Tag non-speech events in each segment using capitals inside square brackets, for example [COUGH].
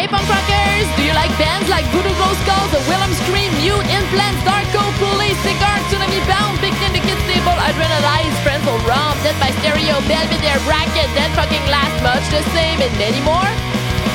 Hey punk rockers! Do you like bands like Voodoo Glow Skulls, The Wilhelm Scream, Mute, Implants, Darko, Police, Cigar, Tsunami Bomb, Big the Kids Table, Adrenalize, Friends will Rum, Death by Stereo, Belvedere, Racket, Dead Fucking Last, Much the Same, and many more?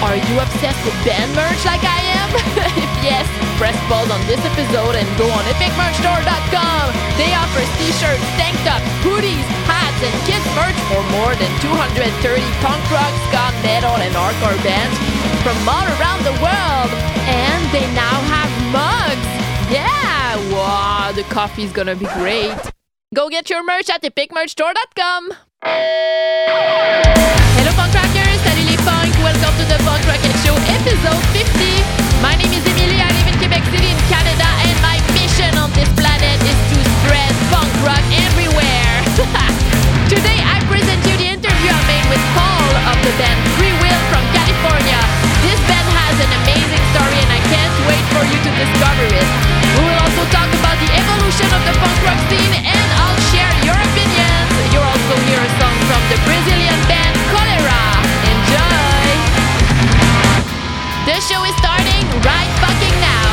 Are you obsessed with band merch like I am? [LAUGHS] if yes, press pause on this episode and go on epicmerchstore.com. They offer t-shirts, tank tops, hoodies, hats, and kids merch for more than 230 punk rock, ska, metal, and hardcore bands from all around the world. And they now have mugs. Yeah, wow, the coffee's gonna be great. Go get your merch at epicmerchstore.com. Hello punk rockers, salut les punk, welcome to the Punk Roquette Show episode 50. Discover it. We will also talk about the evolution of the punk rock scene and I'll share your opinions. You'll also hear a song from the Brazilian band Cólera. Enjoy! The show is starting right fucking now.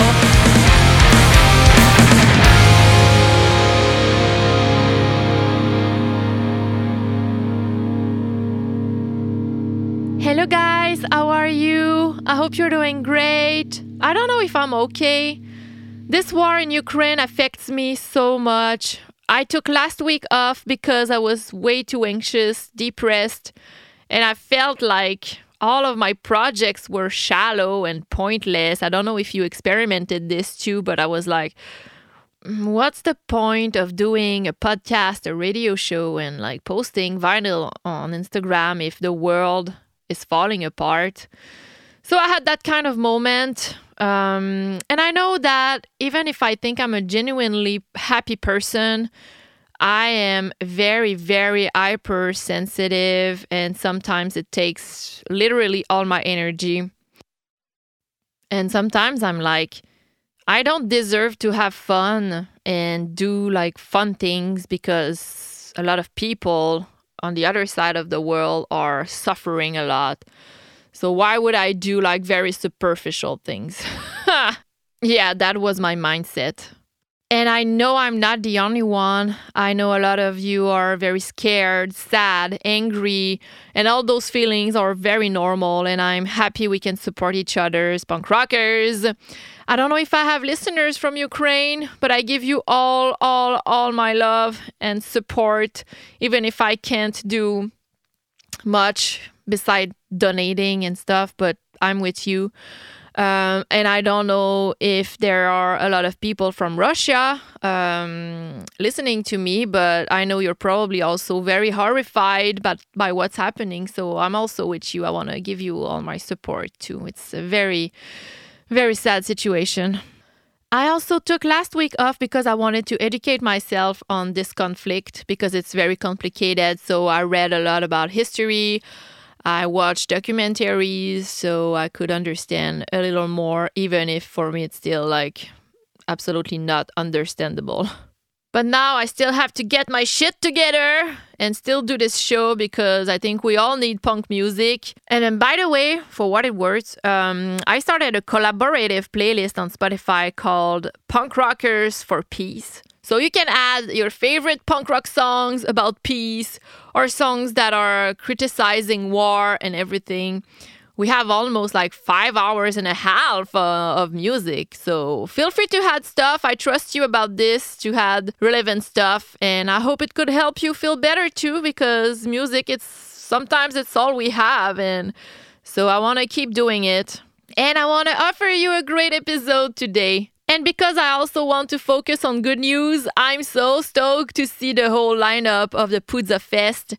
Hello, guys. How are you? I hope you're doing great. I don't know if I'm okay. This war in Ukraine affects me so much. I took last week off because I was way too anxious, depressed, and I felt like all of my projects were shallow and pointless. I don't know if you experimented this too, but I was like, "Mm, what's the point of doing a podcast, a radio show, and like posting vinyl on Instagram if the world is falling apart? So I had that kind of moment. Um, and I know that even if I think I'm a genuinely happy person, I am very, very hypersensitive, and sometimes it takes literally all my energy. And sometimes I'm like, I don't deserve to have fun and do like fun things because a lot of people on the other side of the world are suffering a lot. So why would I do like very superficial things? [LAUGHS] yeah, that was my mindset. And I know I'm not the only one. I know a lot of you are very scared, sad, angry, and all those feelings are very normal. And I'm happy we can support each other as punk rockers. I don't know if I have listeners from Ukraine, but I give you all, all, all my love and support, even if I can't do much beside donating and stuff, but I'm with you. Um, and I don't know if there are a lot of people from Russia um, listening to me, but I know you're probably also very horrified by, by what's happening. So I'm also with you. I want to give you all my support too. It's a very, very sad situation. I also took last week off because I wanted to educate myself on this conflict because it's very complicated. So I read a lot about history. I watched documentaries so I could understand a little more, even if for me it's still like absolutely not understandable. [LAUGHS] But now I still have to get my shit together and still do this show because I think we all need punk music. And then, by the way, for what it worth, um, I started a collaborative playlist on Spotify called Punk Rockers for Peace. So you can add your favorite punk rock songs about peace or songs that are criticizing war and everything. We have almost like five hours and a half uh, of music. So feel free to add stuff. I trust you about this to add relevant stuff. And I hope it could help you feel better too because music, it's sometimes it's all we have. And so I want to keep doing it. And I want to offer you a great episode today. And because I also want to focus on good news, I'm so stoked to see the whole lineup of the Pouzza Fest.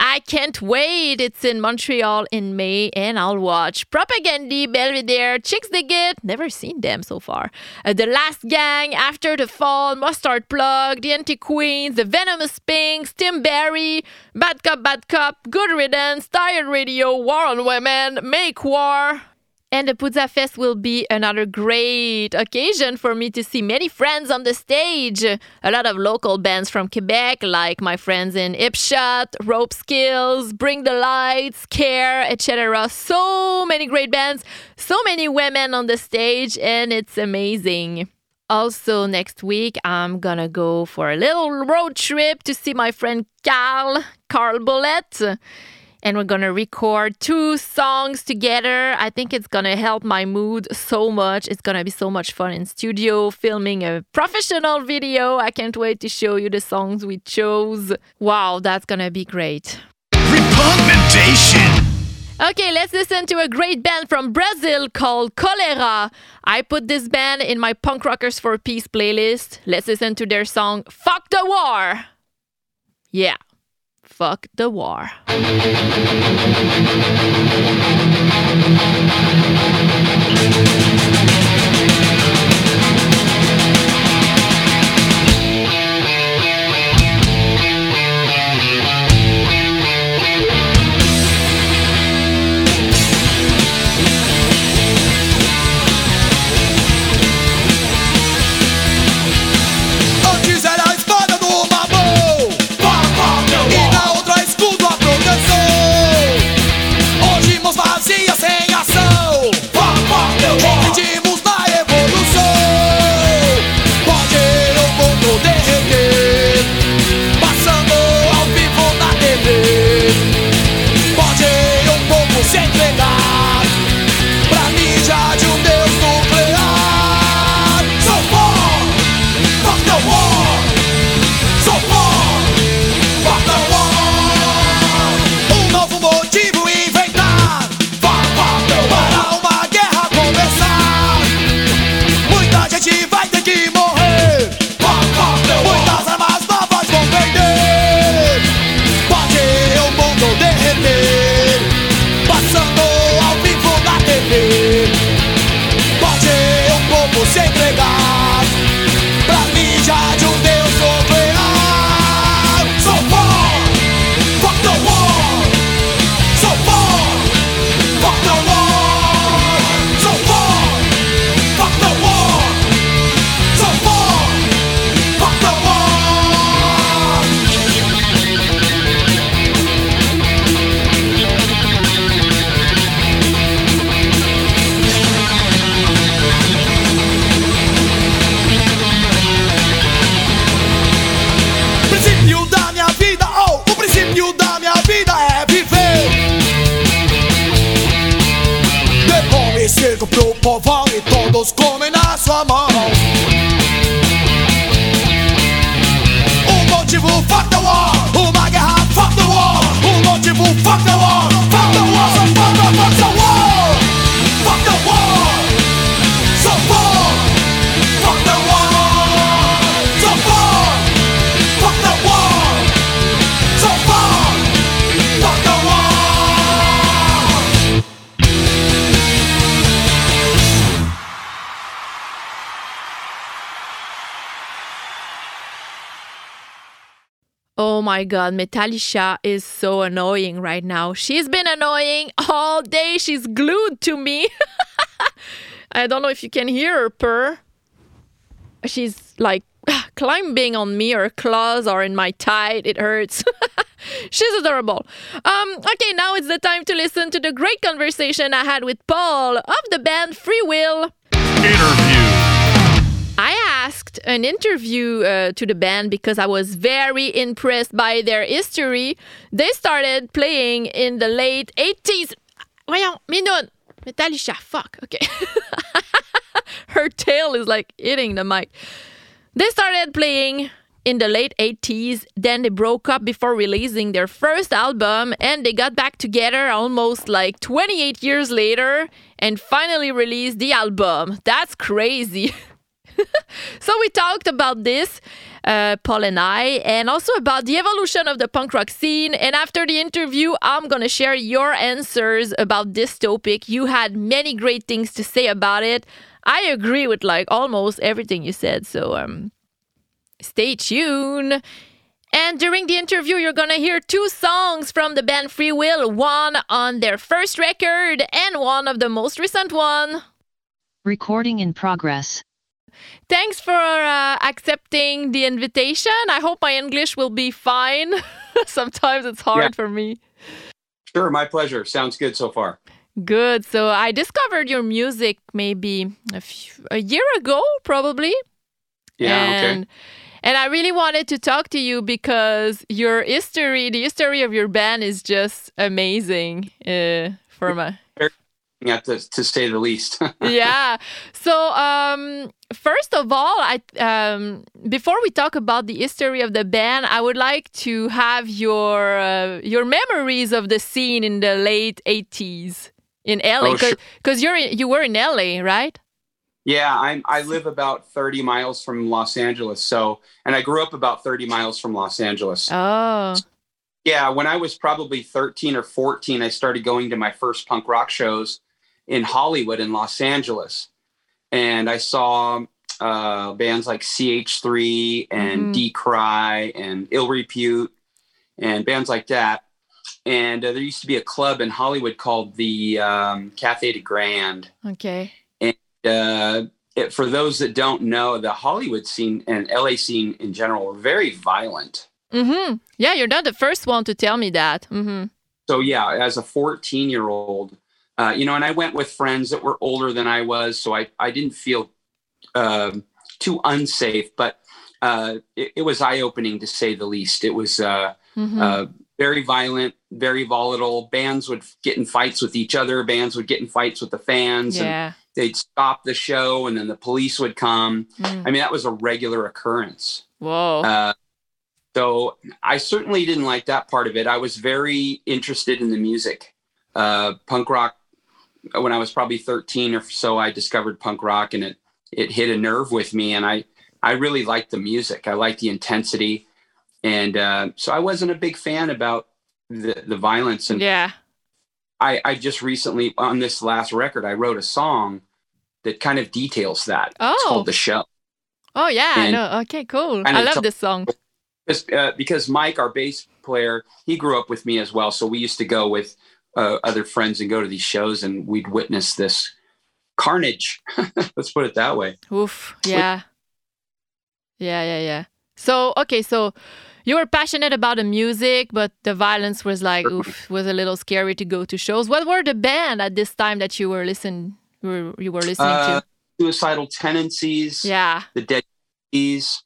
I can't wait. It's in Montreal in May, and I'll watch Propaganda, Belvedere, Chixdiggit, never seen them so far. Uh, the Last Gang, After the Fall, Mustard Plug, The Anti Queens, The Venomous Pinks, Tim Barry, Bad Cop, Bad Cop, Good Riddance, Tired Radio, War on Women, Make War. And the Pouzza Fest will be another great occasion for me to see many friends on the stage. A lot of local bands from Quebec, like my friends in Ipshot, Rope Skills, Bring the Lights, Care, etc. So many great bands, so many women on the stage, and it's amazing. Also, next week, I'm gonna go for a little road trip to see my friend Carl, Carl Bullet and we're gonna record two songs together. I think it's gonna help my mood so much. It's gonna be so much fun in studio, filming a professional video. I can't wait to show you the songs we chose. Wow, that's gonna be great. Repugnation. Okay, let's listen to a great band from Brazil called Cólera. I put this band in my Punk Rockers for Peace playlist. Let's listen to their song Fuck the War. Yeah fuck the war. My god, Metallica is so annoying right now. She's been annoying all day. She's glued to me. [LAUGHS] I don't know if you can hear her purr. She's like [SIGHS] climbing on me. Her claws are in my thigh. It hurts. [LAUGHS] She's adorable. Um, okay, now it's the time to listen to the great conversation I had with Paul of the band Freewill. Interview. I asked an interview uh, to the band because I was very impressed by their history. They started playing in the late 80s. Voyons, minute. Metallica, fuck. Okay. [LAUGHS] Her tail is like hitting the mic. They started playing in the late 80s. Then they broke up before releasing their first album and they got back together almost like 28 years later and finally released the album. That's crazy. [LAUGHS] [LAUGHS] so we talked about this, uh, Paul and I, and also about the evolution of the punk rock scene. And after the interview, I'm gonna share your answers about this topic. You had many great things to say about it. I agree with like almost everything you said. So um, stay tuned. And during the interview, you're to hear two songs from the band Freewill, one on their first record and one of the most recent one. Recording in progress. Thanks for uh, accepting the invitation. I hope my English will be fine. [LAUGHS] Sometimes it's hard Yeah. for me. Sure, my pleasure. Sounds good so far. Good. So I discovered your music maybe a, few, a year ago, probably. Yeah, and, okay. And I really wanted to talk to you because your history, the history of your band is just amazing. Uh, for my Yeah, to, to say the least. [LAUGHS] yeah. So um, first of all, I um, before we talk about the history of the band, I would like to have your uh, your memories of the scene in the late '80s in LA, Oh, sure. because you're you were in LA, right? yeah, I'm I live about 30 miles from Los Angeles. So, and I grew up about 30 miles from Los Angeles. Oh, Yeah, when I was probably 13 or 14, I started going to my first punk rock shows in Hollywood in Los Angeles. And I saw uh, bands like CH3 and Mhm. Decry and Ill Repute and bands like that. And uh, there used to be a club in Hollywood called the um, Cathay de Grande. okay. And uh, it, for those that don't know, the Hollywood scene and LA scene in general were very violent. Mm-hmm. Yeah, you're not the first one to tell me that. Mm-hmm. so yeah as a 14 year old uh, you know and i went with friends that were older than i was so i, I didn't feel um, too unsafe but uh, it, it was eye-opening to say the least it was uh, Mm-hmm. uh, very violent very volatile bands would get in fights with each other bands would get in fights with the fans and yeah. they'd stop the show and then the police would come Mm. i mean that was a regular occurrence Whoa. uh, so I certainly didn't like that part of it. I was very interested in the music. Uh, punk rock, when I was probably 13 or so, I discovered punk rock and it, it hit a nerve with me. And I, I really liked the music. I liked the intensity. And uh, so I wasn't a big fan about the, the violence. And yeah. I, I just recently, on this last record, I wrote a song that kind of details that. It's Oh. called The Show. Oh yeah. I and- know. Okay. Cool. I love this song. Because, uh, because Mike, our bass player, he grew up with me as well. So we used to go with uh, other friends and go to these shows, and we'd witness this carnage. [LAUGHS] Let's put it that way. Oof. Yeah. Yeah, yeah, yeah. So, okay, so you were passionate about the music, but the violence was like, oof, was a little scary to go to shows. What were the band at this time that you were listening you were, you were listening Uh, to? suicidal tendencies, Yeah. the Dead Keys.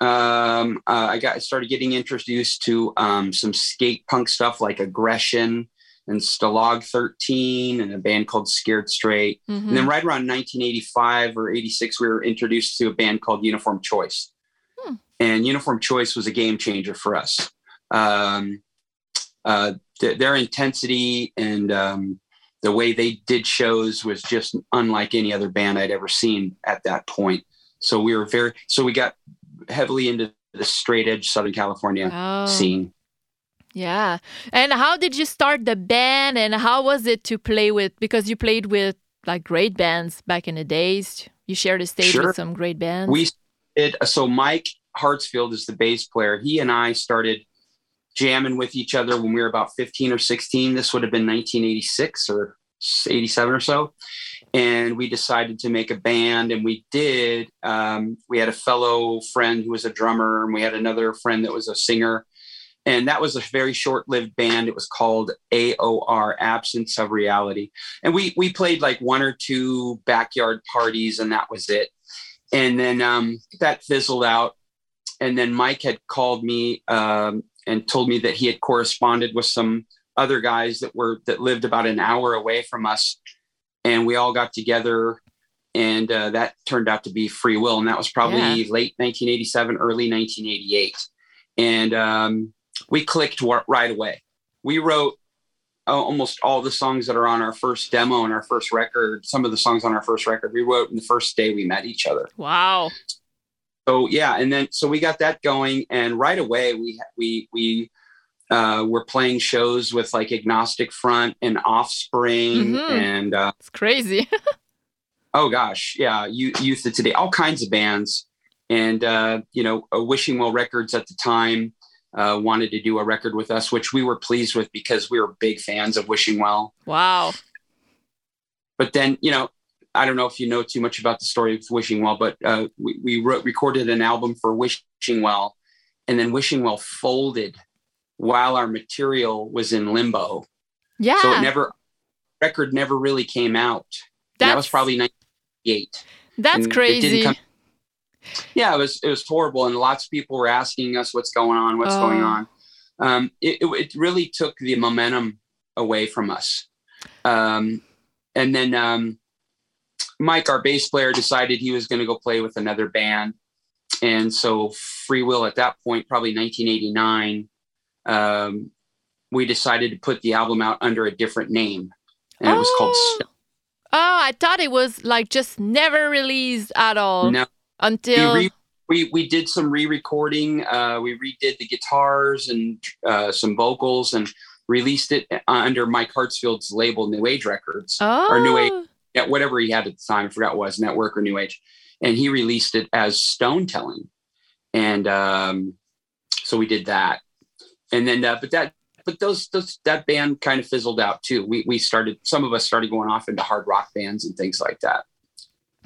Um, uh, I got I started getting introduced to um, some skate punk stuff like Aggression and Stalag 13 and a band called Scared Straight. Mhm. And then right around 1985 or 86, we were introduced to a band called Uniform Choice. Hmm. And Uniform Choice was a game changer for us. Um, uh, th- their intensity and um, the way they did shows was just unlike any other band I'd ever seen at that point. So we were very, so we got heavily into the straight edge Southern California Oh, scene. Yeah. And how did you start the band and how was it to play with, because you played with like great bands back in the days. You shared a stage Sure. with some great bands. We did so. Mike Hartsfield is the bass player. He and I started jamming with each other when we were about 15 or 16. This would have been 1986 or 87 or so. And we decided to make a band, and we did. Um, we had a fellow friend who was a drummer, and we had another friend that was a singer. And that was a very short-lived band. It was called AOR, Absence of Reality. And we we played like one or two backyard parties, and that was it and then um, that fizzled out. And then Mike had called me um, and told me that he had corresponded with some other guys that were that lived about an hour away from us, and we all got together, and uh, that turned out to be Freewill, and that was probably late 1987, early 1988, and um, we clicked right away. We wrote uh, almost all the songs that are on our first demo and our first record. Some of the songs on our first record we wrote in the first day we met each other. wow. So yeah, and then so we got that going, and right away we we we uh, were playing shows with like Agnostic Front and Offspring, Mhm. and uh, It's crazy. [LAUGHS] oh gosh, yeah, you, Youth of Today, all kinds of bands, and uh, you know, uh, Wishing Well Records at the time uh, wanted to do a record with us, which we were pleased with because we were big fans of Wishing Well. Wow. But then, you know, I don't know if you know too much about the story of Wishing Well, but uh, we, we wrote, recorded an album for Wishing Well, and then Wishing Well folded while our material was in limbo. Yeah. So it never, record never really came out. That was probably 98. That's And it didn't crazy. come- yeah, it was it was horrible, and lots of people were asking us what's going on, what's Oh. going on. Um, it, it really took the momentum away from us, um, and then um, Mike, our bass player, decided he was going to go play with another band, and so Freewill at that point, probably 1989, um, we decided to put the album out under a different name, and it was called. Oh. Oh, I thought it was like just never released at all No, until. we, re- we we did some re-recording. Uh, we redid the guitars and uh, some vocals and released it uh, under Mike Hartsfield's label, New Age Records, oh. or New Age, yeah, whatever he had at the time. I forgot was Network or New Age, and he released it as Stone Telling, and um, so we did that, and then uh, but that. But those, those that band kind of fizzled out too. We we started some of us started going off into hard rock bands and things like that.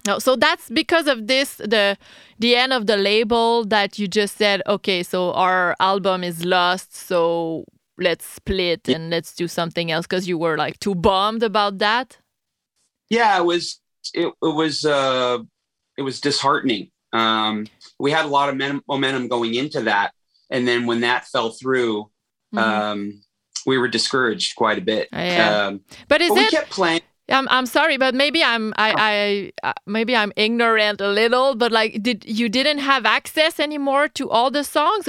No, so that's because of this the the end of the label that you just said okay so our album is lost so let's split and let's do something else because you were like too bummed about that? Yeah it was it, it was uh it was disheartening. Um we had a lot of men- momentum going into that and then when that fell through Mhm. um we were discouraged quite a bit. Yeah. um but is but we it kept playing I'm, I'm sorry but maybe i'm I, I uh, maybe i'm ignorant a little but like did you didn't have access anymore to all the songs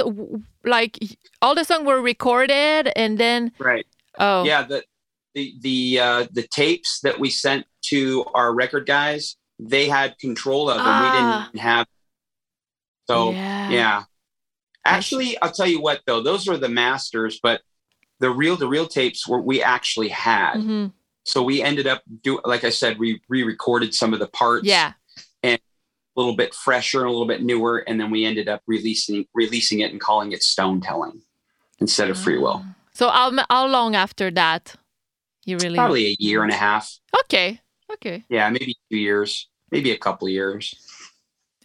like all the songs were recorded and then right oh yeah the the the uh the tapes that we sent to our record guys they had control of and Ah. we didn't have so yeah, Yeah. Actually, I'll tell you what though, those were the masters, but the real the real tapes were we actually had. Mhm. So we ended up do like I said, we re-recorded some of the parts yeah And a little bit fresher and a little bit newer, and then we ended up releasing releasing it and calling it Stone Telling instead of Freewill. Ah. So how, how long after that you really Probably a year and a half. okay okay Yeah, maybe two years, maybe a couple of years.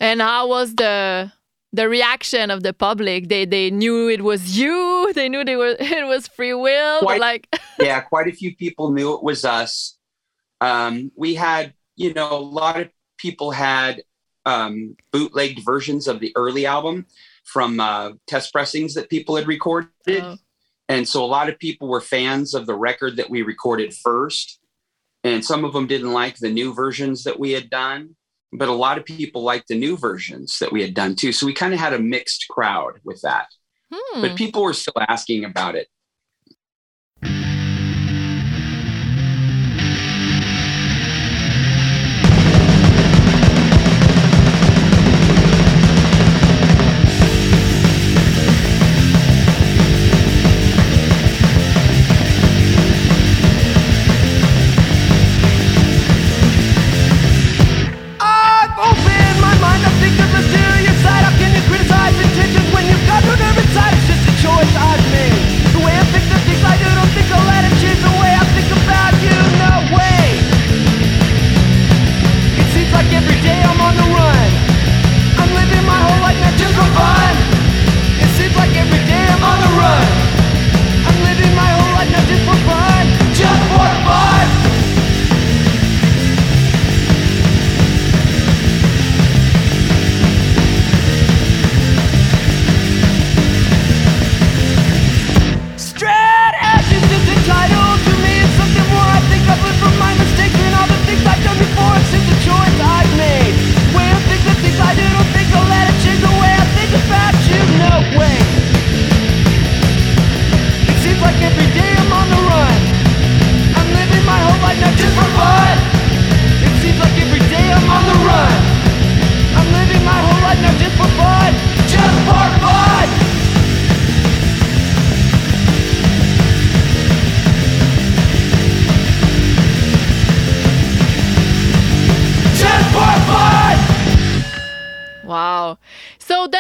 and how was the the reaction of the public they they knew it was you [LAUGHS] they knew they were [LAUGHS] it was free will Quite- like [LAUGHS] yeah, quite a few people knew it was us. Um, we had, you know, a lot of people had um, bootlegged versions of the early album from uh, test pressings that people had recorded. Oh. And so a lot of people were fans of the record that we recorded first. And some of them didn't like the new versions that we had done. But a lot of people liked the new versions that we had done too. So we kind of had a mixed crowd with that. hmm. But people were still asking about it.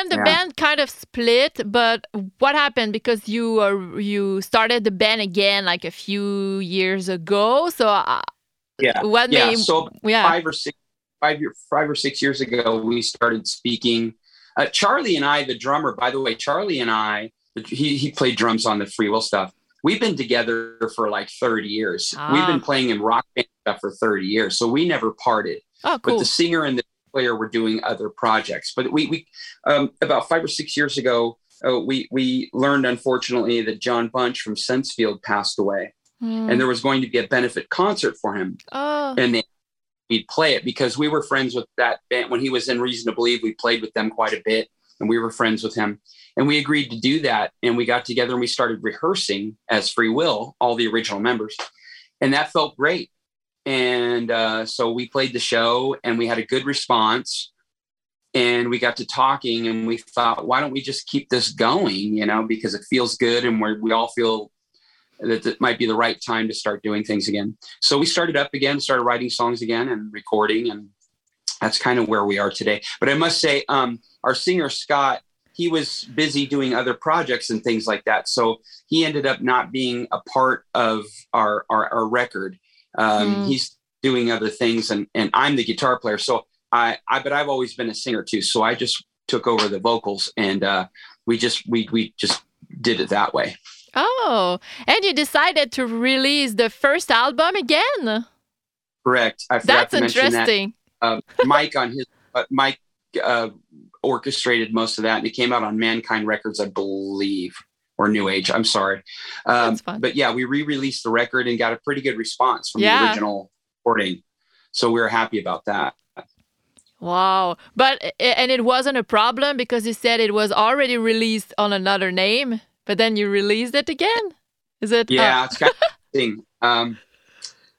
Then the Yeah. band kind of split, but what happened because you uh, you started the band again like a few years ago. So uh, Yeah. what Yeah. made So yeah. five or six five year five or six years ago we started speaking uh, charlie and i the drummer by the way charlie and i he, he played drums on the free will stuff we've been together for like 30 years we've Ah. been playing in rock band stuff for 30 years so we never parted Oh, cool. but the singer and the player were doing other projects but we, we um, about five or six years ago uh, we we learned unfortunately that john bunch from sensefield passed away Hmm. and there was going to be a benefit concert for him oh, and they, we'd play it because we were friends with that band when he was in Reason to Believe. We played with them quite a bit, and we were friends with him. And we agreed to do that, and we got together and we started rehearsing as Freewill, all the original members, and that felt great. And uh, so we played the show, and we had a good response. And we got to talking, and we thought, why don't we just keep this going? You know, because it feels good, and we we all feel that it might be the right time to start doing things again so we started up again started writing songs again and recording and that's kind of where we are today but i must say um, our singer scott he was busy doing other projects and things like that so he ended up not being a part of our our, our record um, Mm. he's doing other things and and i'm the guitar player so i i but i've always been a singer too so i just took over the vocals and uh, we just we we just did it that way oh, and you decided to release the first album again. correct i forgot That's to mention that interesting. uh, Mike on his uh, Mike uh, orchestrated most of that, and it came out on Mankind Records, I believe, or New Age. I'm sorry, um, but yeah, we re-released the record and got a pretty good response from Yeah. the original recording, so we were happy about that. Wow. But and it wasn't a problem because you said it was already released on another name, but then you released it again. Is it? Yeah, it's kind of thing. Um,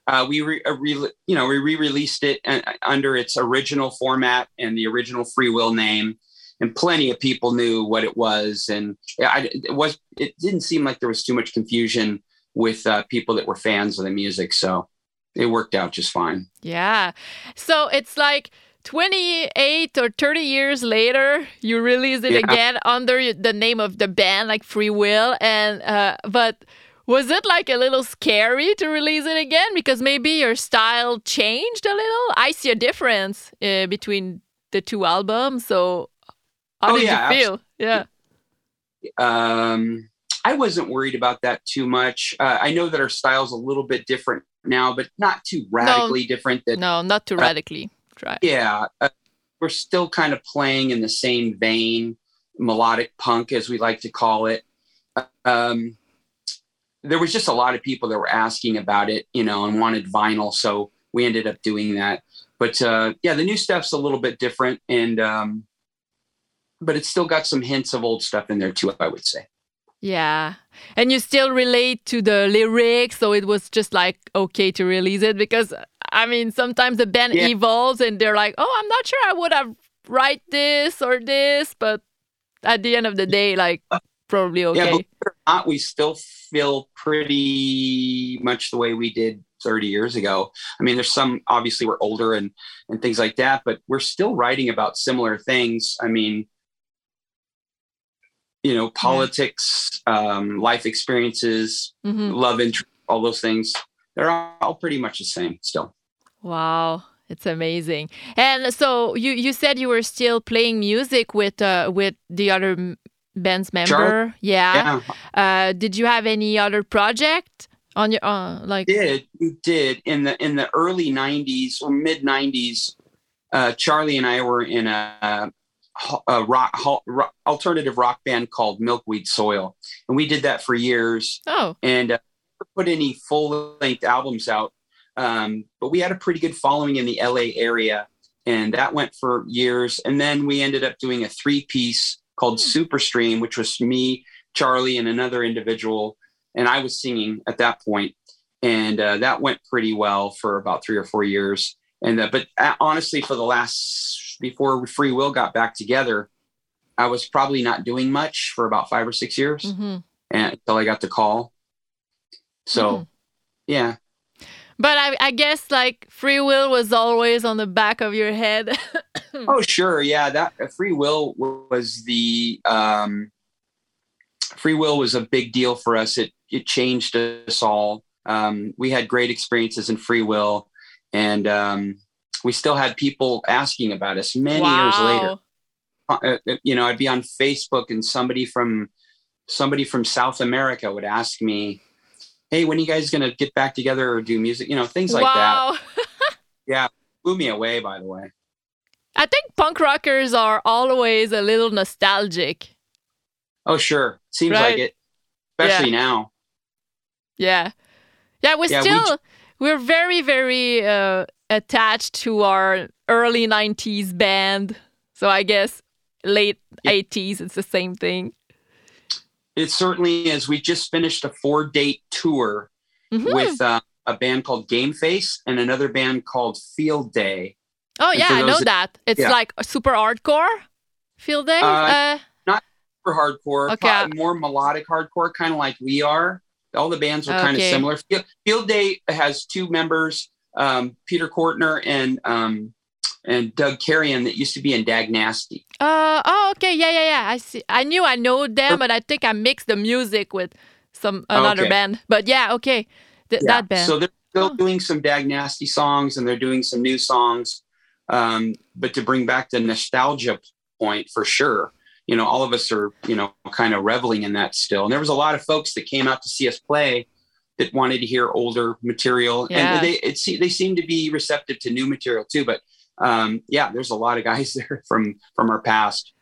uh, we re, uh, re, you know we re-released it uh, under its original format and the original Freewill name, and plenty of people knew what it was, and I, it was it didn't seem like there was too much confusion with uh, people that were fans of the music, so it worked out just fine. Yeah. So it's like 28 or 30 years later, you release it Yeah. again under the name of the band, like Freewill. And, uh, but was it like a little scary to release it again? Because maybe your style changed a little? I see a difference uh, between the two albums. So how Oh, did yeah, you feel? Yeah. Um, I wasn't worried about that too much. Uh, I know that our style's a little bit different now, but not too radically different. That No, not too Uh, radically. Try. yeah uh, we're still kind of playing in the same vein melodic punk as we like to call it um, there was just a lot of people that were asking about it you know and wanted vinyl so we ended up doing that but uh, yeah the new stuff's a little bit different and um, but it's still got some hints of old stuff in there too i would say Yeah. And you still relate to the lyrics, so it was just like okay to release it because I mean sometimes the band Yeah. evolves and they're like, "Oh, I'm not sure I would have write this or this," but at the end of the day like uh, probably okay. it not we still feel pretty much the way we did 30 years ago i mean there's some obviously we're older and and things like that but we're still writing about similar things i mean you know politics um life experiences Mhm. love interest all those things they're all pretty much the same still Wow. It's amazing. And so you you said you were still playing music with uh with the other band's member. Yeah. yeah Uh did you have any other project on your uh like did we did in the in the early 90s or mid 90s uh, charlie and i were in a, a rock, rock alternative rock band called milkweed soil. And we did that for years. Oh. and uh, put any full length albums out. Um, but we had a pretty good following in the la area. And that went for years. And then we ended up doing a three piece called superstream which was me charlie and another individual. And i was singing at that point. And uh, that went pretty well for about three or four years. And uh, but uh, honestly for the last before free will got back together i was probably not doing much for about five or six years mhm. and, until i got the call so Mhm. yeah But I, I guess like free will was always on the back of your head. [COUGHS] Oh, sure. Yeah, that uh, free will was the um, free will was a big deal for us. It it changed us all. Um, we had great experiences in free will, and um, we still had people asking about us many years later. Uh, uh, you know, I'd be on Facebook, and somebody from somebody from South America would ask me, "Hey, when are you guys going to get back together or do music?" You know, things like that. [LAUGHS] Yeah, blew me away. By the way. I think punk rockers are always a little nostalgic. Oh, sure. Seems Right. like it, especially now. Yeah. Yeah, we're Yeah, we still we're very very uh, attached to our early 90s band. So I guess late Yeah. 80s it's the same thing. It certainly is. We just finished a four date tour Mhm. with uh, a band called Game Face and another band called Field Day. Oh and yeah, I know that- that. It's yeah. like a super hardcore field day. Uh, Uh, For hardcore, Okay. more melodic hardcore, kind of like we are. All the bands are kind of similar. Field Day has two members, um, Peter Cortner and um, and Doug Carrion, that used to be in Dag Nasty. uh oh okay, yeah yeah yeah. I see. I knew I know them, but I think I mixed the music with some another Okay. band. But yeah, okay. Th- That band. So they're still Oh. doing some Dag Nasty songs and they're doing some new songs. Um, but to bring back the nostalgia point for sure, you know, all of us are, you know, kind of reveling in that still. And there was a lot of folks that came out to see us play that wanted to hear older material. Yeah. And they it, se- they seem to be receptive to new material too. But um, yeah, there's a lot of guys [LAUGHS] there from from our past.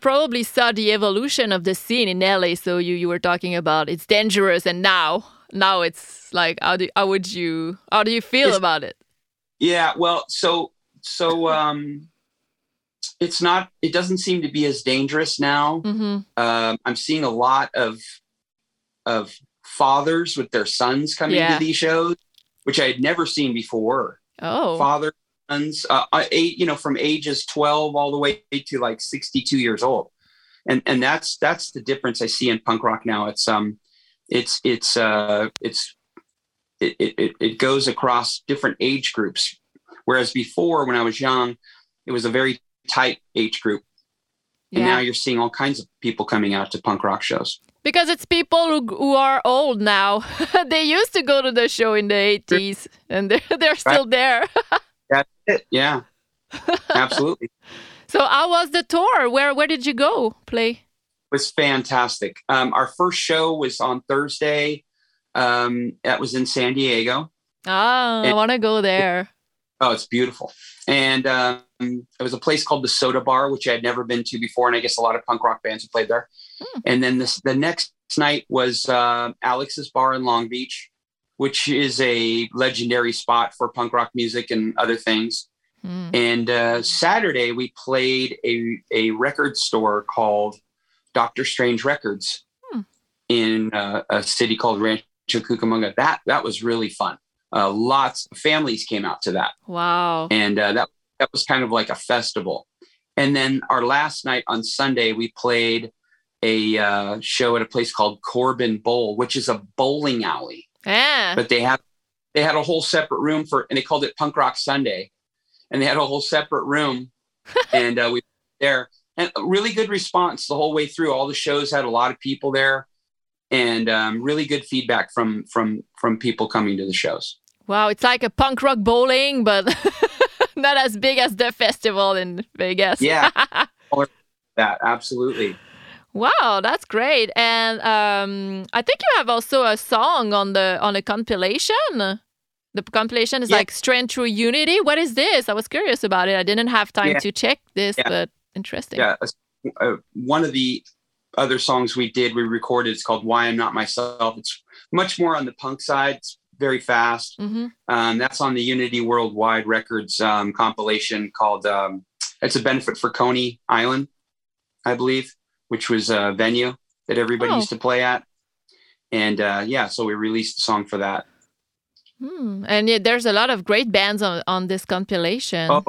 Probably saw the evolution of the scene in LA. So you you were talking about it's dangerous and now now it's like how do how would you how do you feel It's- about it? Yeah, well, so so um, it's not. It doesn't seem to be as dangerous now. hmm Um, I'm seeing a lot of of fathers with their sons coming Yeah. to these shows, which I had never seen before. Oh, Father sons, uh, eight, you know, from ages 12 all the way to like 62 years old, and and that's that's the difference I see in punk rock now. It's um, it's it's uh, it's it, it, it- goes across different age groups. Whereas before, when I was young, it was a very tight age group. And now you're seeing all kinds of people coming out to punk rock shows. Because it's people who, who are old now. [LAUGHS] they used to go to the show in the 80s and they're, they're still there. [LAUGHS] That's it. Yeah, absolutely. [LAUGHS] So, how was the tour? Where where did you go play? It was fantastic. Um, our first show was on Thursday. Um, that was in San Diego. Ah, I want to go there. Oh, it's beautiful. And um, it was a place called the Soda Bar, which I had never been to before, and I guess a lot of punk rock bands have played there. Hmm. And then this the next night was uh, Alex's Bar in Long Beach, which is a legendary spot for punk rock music and other things. Hmm. And uh, Saturday we played a a record store called Doctor Strange Records Hmm. in uh, a city called Rancho Cucamonga. That that was really fun. Uh, lots of families came out to that Wow. and uh, that that was kind of like a festival. And then our last night on Sunday, we played a uh, show at a place called Corbin Bowl, which is a bowling alley. Yeah. But they had they had a whole separate room for, and they called it Punk Rock Sunday, and they had a whole separate room, [LAUGHS] and uh, we there and a really good response the whole way through. All the shows had a lot of people there, and um, really good feedback from from from people coming to the shows. Wow, it's like a punk rock bowling, but [LAUGHS] not as big as the festival in Vegas. Yeah. [LAUGHS] That absolutely. Wow, that's great. And um, I think you have also a song on the on a compilation. The compilation is Yeah. like Strength Through Unity. What is this? I was curious about it. I didn't have time Yeah. to check this, Yeah. but interesting. yeah uh, one of the other songs we did we recorded it's called why i'm not myself it's much more on the punk side it's very fast hmm um, that's on the unity worldwide records um, compilation called um, it's a benefit for coney island i believe which was a venue that everybody Oh. used to play at and uh, yeah so we released a song for that Hmm. And yeah, there's a lot of great bands on, on this compilation, oh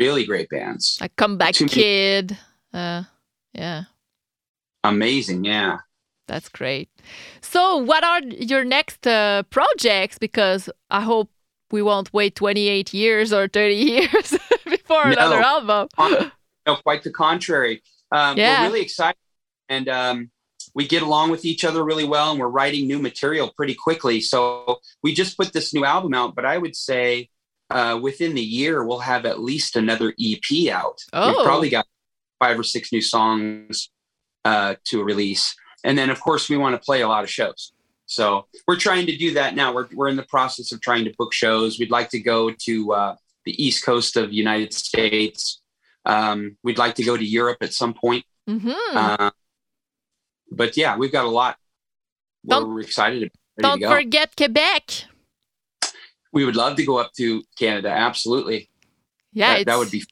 really great bands like Comeback too Kid. Uh, yeah. amazing yeah That's great. So, what are your next uh, projects? Because I hope we won't wait 28 years or 30 [LAUGHS] years [LAUGHS] before No. another album. no, quite the contrary. Um, Yeah. We're really excited, and um, we get along with each other really well, and we're writing new material pretty quickly. So we just put this new album out, but I would say uh, within the year we'll have at least another EP out. Oh. We've probably got five or six new songs uh, to release, and then of course we want to play a lot of shows. So we're trying to do that now. We're we're in the process of trying to book shows. We'd like to go to uh, the East Coast of the United States. Um, we'd like to go to Europe at some point. hmm Uh, but yeah, we've got a lot. We're excited. Don't to go. forget Quebec. we would love to go up to Canada. Absolutely. Yeah, that, that would be.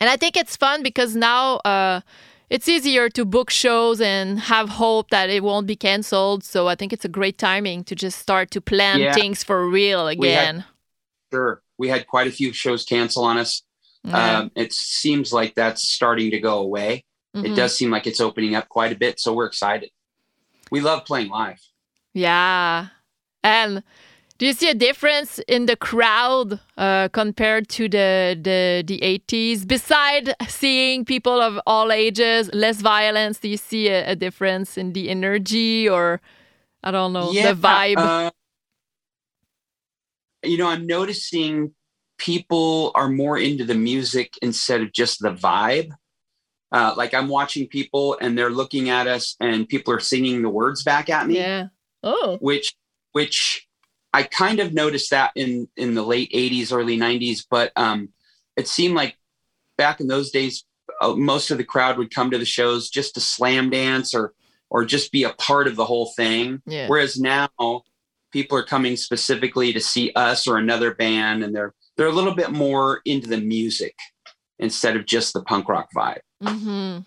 And I think it's fun because now uh, it's easier to book shows and have hope that it won't be canceled. So I think it's a great timing to just start to plan Yeah. things for real We had- again. Sure. We had quite a few shows cancel on us. Yeah. Um, it seems like that's starting to go away. Mhm. It does seem like it's opening up quite a bit. So we're excited. We love playing live. Yeah. And do you see a difference in the crowd uh, compared to the, the the 80s? Beside seeing people of all ages, less violence, do you see a, a difference in the energy or I don't know, the vibe? uh, you know, I'm noticing people are more into the music instead of just the vibe. Uh, like I'm watching people and they're looking at us and people are singing the words back at me, yeah. Oh. which which I kind of noticed that in in the late 80s, early 90s, but um, it seemed like back in those days, uh, most of the crowd would come to the shows just to slam dance or or just be a part of the whole thing. Yeah. Whereas now people are coming specifically to see us or another band and they're they're a little bit more into the music instead of just the punk rock vibe. hmm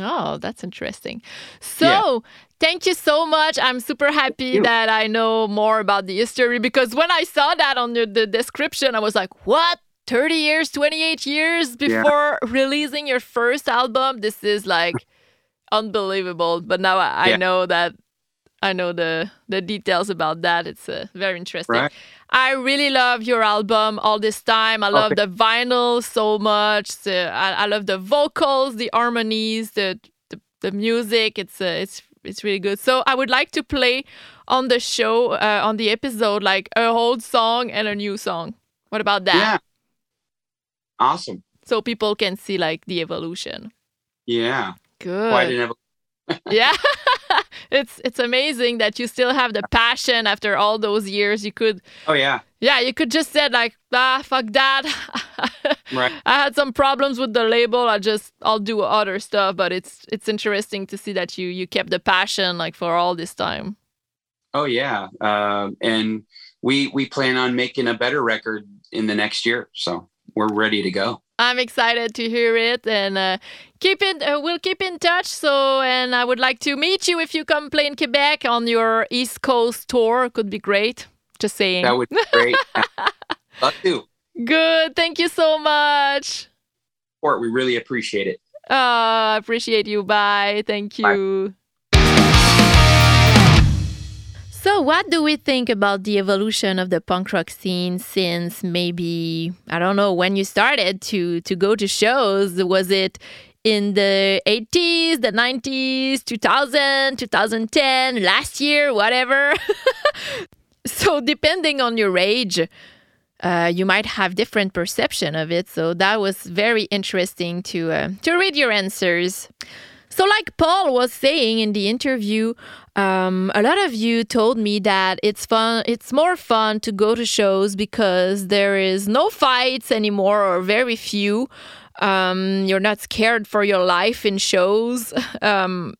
Oh, that's interesting. So, thank you so much. I'm super happy that I know more about the history because when I saw that on the, the description, I was like, what? 30 years, 28 years Yeah. before releasing your first album? This is like unbelievable. But now I, I Yeah. know that I know the the details about that. It's uh, very interesting. Right. I really love your album all this time. I love Okay. the vinyl so much. The, I, I love the vocals, the harmonies, the the, the music. It's uh, it's it's really good. So I would like to play on the show uh, on the episode like a old song and a new song. What about that? Yeah. Awesome. So people can see like the evolution. Yeah. Good. Quite an evolution. yeah [LAUGHS] [LAUGHS] it's it's amazing that you still have the passion after all those years you could Oh yeah. yeah you could just said like ah fuck that [LAUGHS] Right. i had some problems with the label i just i'll do other stuff but it's it's interesting to see that you you kept the passion like for all this time Oh yeah. Um, and we we plan on making a better record in the next year. So we're ready to go. i'm excited to hear it and uh, keep it uh, we'll keep in touch so and i would like to meet you if you come play in quebec on your east coast tour could be great just saying That would be great. [LAUGHS] Love to. Good. Thank you so much. We really appreciate it. Uh, appreciate you. Bye. Thank you. So, what do we think about the evolution of the punk rock scene since maybe I don't know when you started to to go to shows? Was it in the 80s, the 90s, 2000, 2010, last year, whatever? [LAUGHS] so, depending on your age, uh, you might have different perception of it. So that was very interesting to uh, to read your answers. So, like Paul was saying in the interview, um, a lot of you told me that it's fun. It's more fun to go to shows because there is no fights anymore, or very few. Um, you're not scared for your life in shows. [LAUGHS] Um,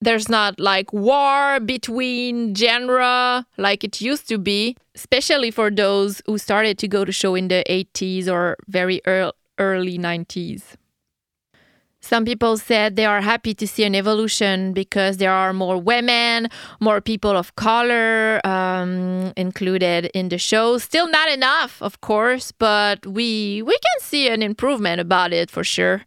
there's not like war between genre like it used to be, especially for those who started to go to show in the 80s or very early, early 90s. Some people said they are happy to see an evolution because there are more women, more people of color um, included in the show. Still not enough, of course, but we we can see an improvement about it for sure.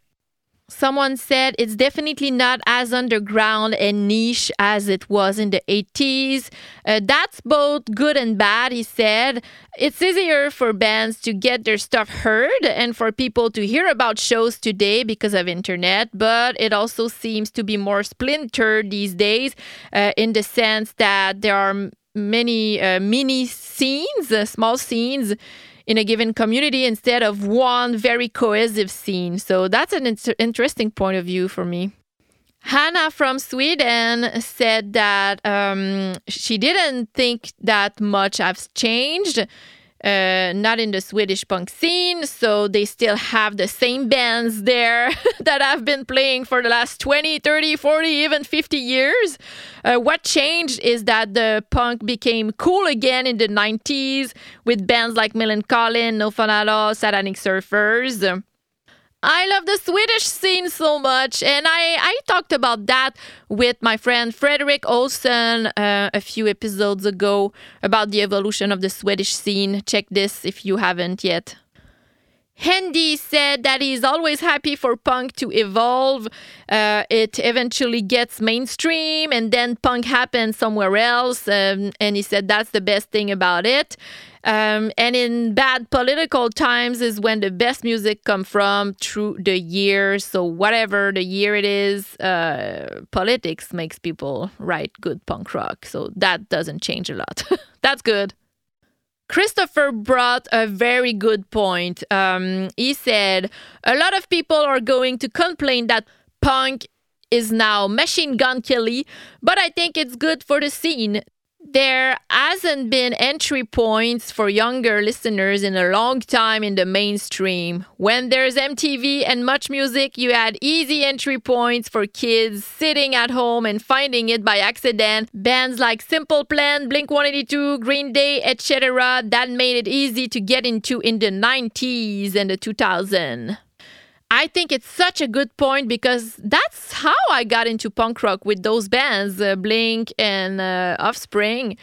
Someone said it's definitely not as underground and niche as it was in the 80s. Uh, that's both good and bad, he said. It's easier for bands to get their stuff heard and for people to hear about shows today because of internet, but it also seems to be more splintered these days uh, in the sense that there are many uh, mini scenes, uh, small scenes in a given community instead of one very cohesive scene. So that's an inter- interesting point of view for me. Hannah from Sweden said that um, she didn't think that much has changed, uh, not in the Swedish punk scene. So they still have the same bands there [LAUGHS] that I've been playing for the last 20, 30, 40, even 50 years. Uh, what changed is that the punk became cool again in the 90s with bands like Millencolin, No Fun At All, Satanic Surfers. I love the Swedish scene so much, and I, I talked about that with my friend Frederick Olsen uh, a few episodes ago about the evolution of the Swedish scene. Check this if you haven't yet. Hendy said that he's always happy for punk to evolve. Uh, it eventually gets mainstream, and then punk happens somewhere else. Um, and he said that's the best thing about it. Um, and in bad political times is when the best music come from through the years. So whatever the year it is, uh, politics makes people write good punk rock. So that doesn't change a lot. [LAUGHS] that's good. Christopher brought a very good point. Um, he said a lot of people are going to complain that punk is now machine gun Kelly, but I think it's good for the scene. There hasn't been entry points for younger listeners in a long time in the mainstream. When there's MTV and MuchMusic, you had easy entry points for kids sitting at home and finding it by accident. Bands like Simple Plan, Blink 182, Green Day, etc., that made it easy to get into in the 90s and the 2000s. I think it's such a good point because that's how I got into punk rock with those bands, uh, Blink and uh, Offspring.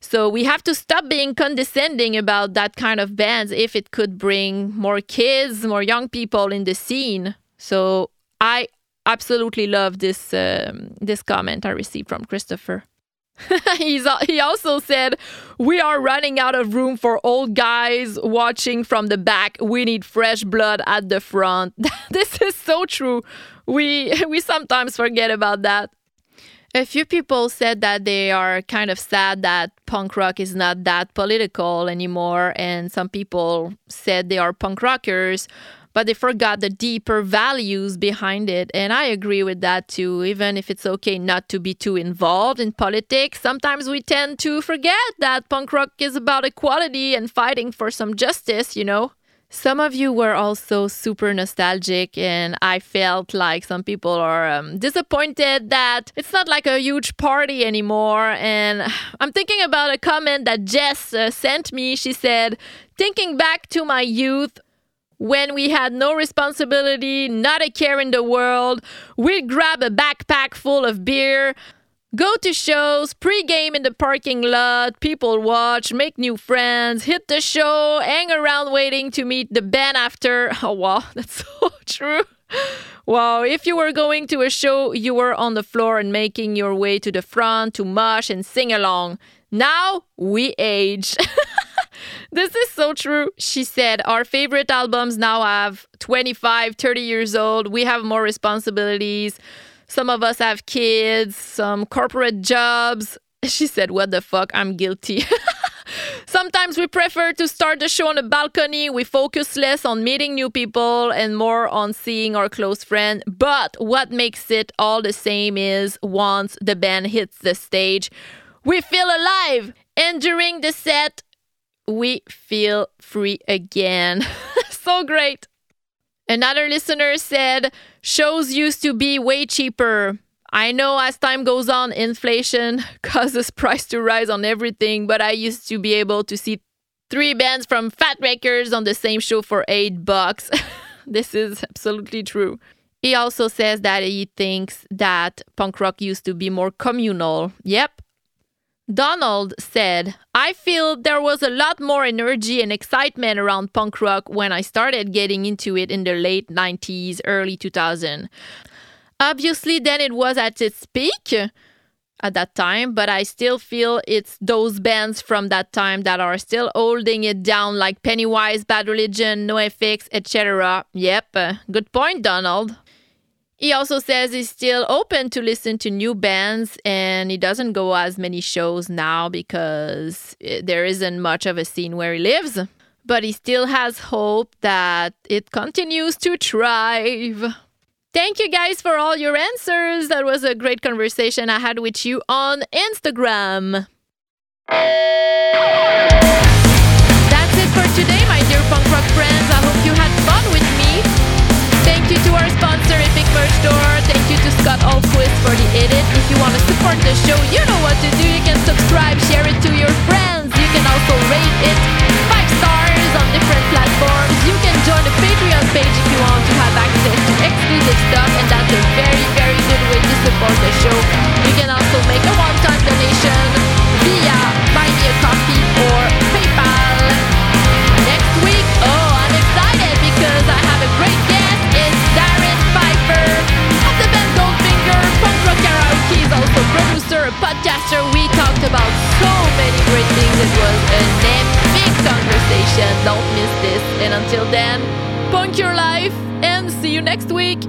So we have to stop being condescending about that kind of bands if it could bring more kids, more young people in the scene. So I absolutely love this um, this comment I received from Christopher. [LAUGHS] He's, he also said, We are running out of room for old guys watching from the back. We need fresh blood at the front. [LAUGHS] this is so true. We, [LAUGHS] we sometimes forget about that. A few people said that they are kind of sad that punk rock is not that political anymore, and some people said they are punk rockers but they forgot the deeper values behind it. And I agree with that too. Even if it's okay not to be too involved in politics, sometimes we tend to forget that punk rock is about equality and fighting for some justice, you know? Some of you were also super nostalgic, and I felt like some people are um, disappointed that it's not like a huge party anymore. And [SIGHS] I'm thinking about a comment that Jess uh, sent me. She said, Thinking back to my youth, when we had no responsibility, not a care in the world. We'd grab a backpack full of beer, go to shows, pre-game in the parking lot, people watch, make new friends, hit the show, hang around waiting to meet the band after. [LAUGHS] Oh wow, [LAUGHS] that's so true. Wow, if you were going to a show, you were on the floor and making your way to the front to mosh and sing along. Now we age. [LAUGHS] this is so true. She said, Our favorite albums now have 25, 30 years old. We have more responsibilities. Some of us have kids, some corporate jobs. [LAUGHS] She said, What the fuck? I'm guilty. [LAUGHS] Sometimes we prefer to start the show on a balcony. We focus less on meeting new people and more on seeing our close friend. But what makes it all the same is once the band hits the stage, we feel alive. And during the set, we feel free again. [LAUGHS] so great. Another listener said, shows used to be way cheaper. I know as time goes on, inflation [LAUGHS] causes price to rise on everything, but I used to be able to see three bands from Fat Records on the same show for eight bucks. [LAUGHS] this is absolutely true. He also says that he thinks that punk rock used to be more communal. Yep, Donald said, I feel there was a lot more energy and excitement around punk rock when I started getting into it in the late 90s, early 2000. Obviously, then it was at its peak at that time, but I still feel it's those bands from that time that are still holding it down, like Pennywise, Bad Religion, NoFX, etc. Yep, good point, Donald. He also says he's still open to listen to new bands and he doesn't go as many shows now because eh, there isn't much of a scene where he lives. But he still has hope that it continues to thrive. Thank you guys for all your answers. That was a great conversation I had with you on Instagram. got all quiz for the edit. If you wanna support the show, you know what to do. You can subscribe, share it to your friends. You can also rate it five stars on different platforms. You can join the Patreon page if you want to have access to exclusive stuff, and that's a very, very good way to support the show. You can also make a one-time donation via Buy Me a Coffee or about so many great things. It was an epic conversation. Don't miss this. And until then, punk your life and see you next week.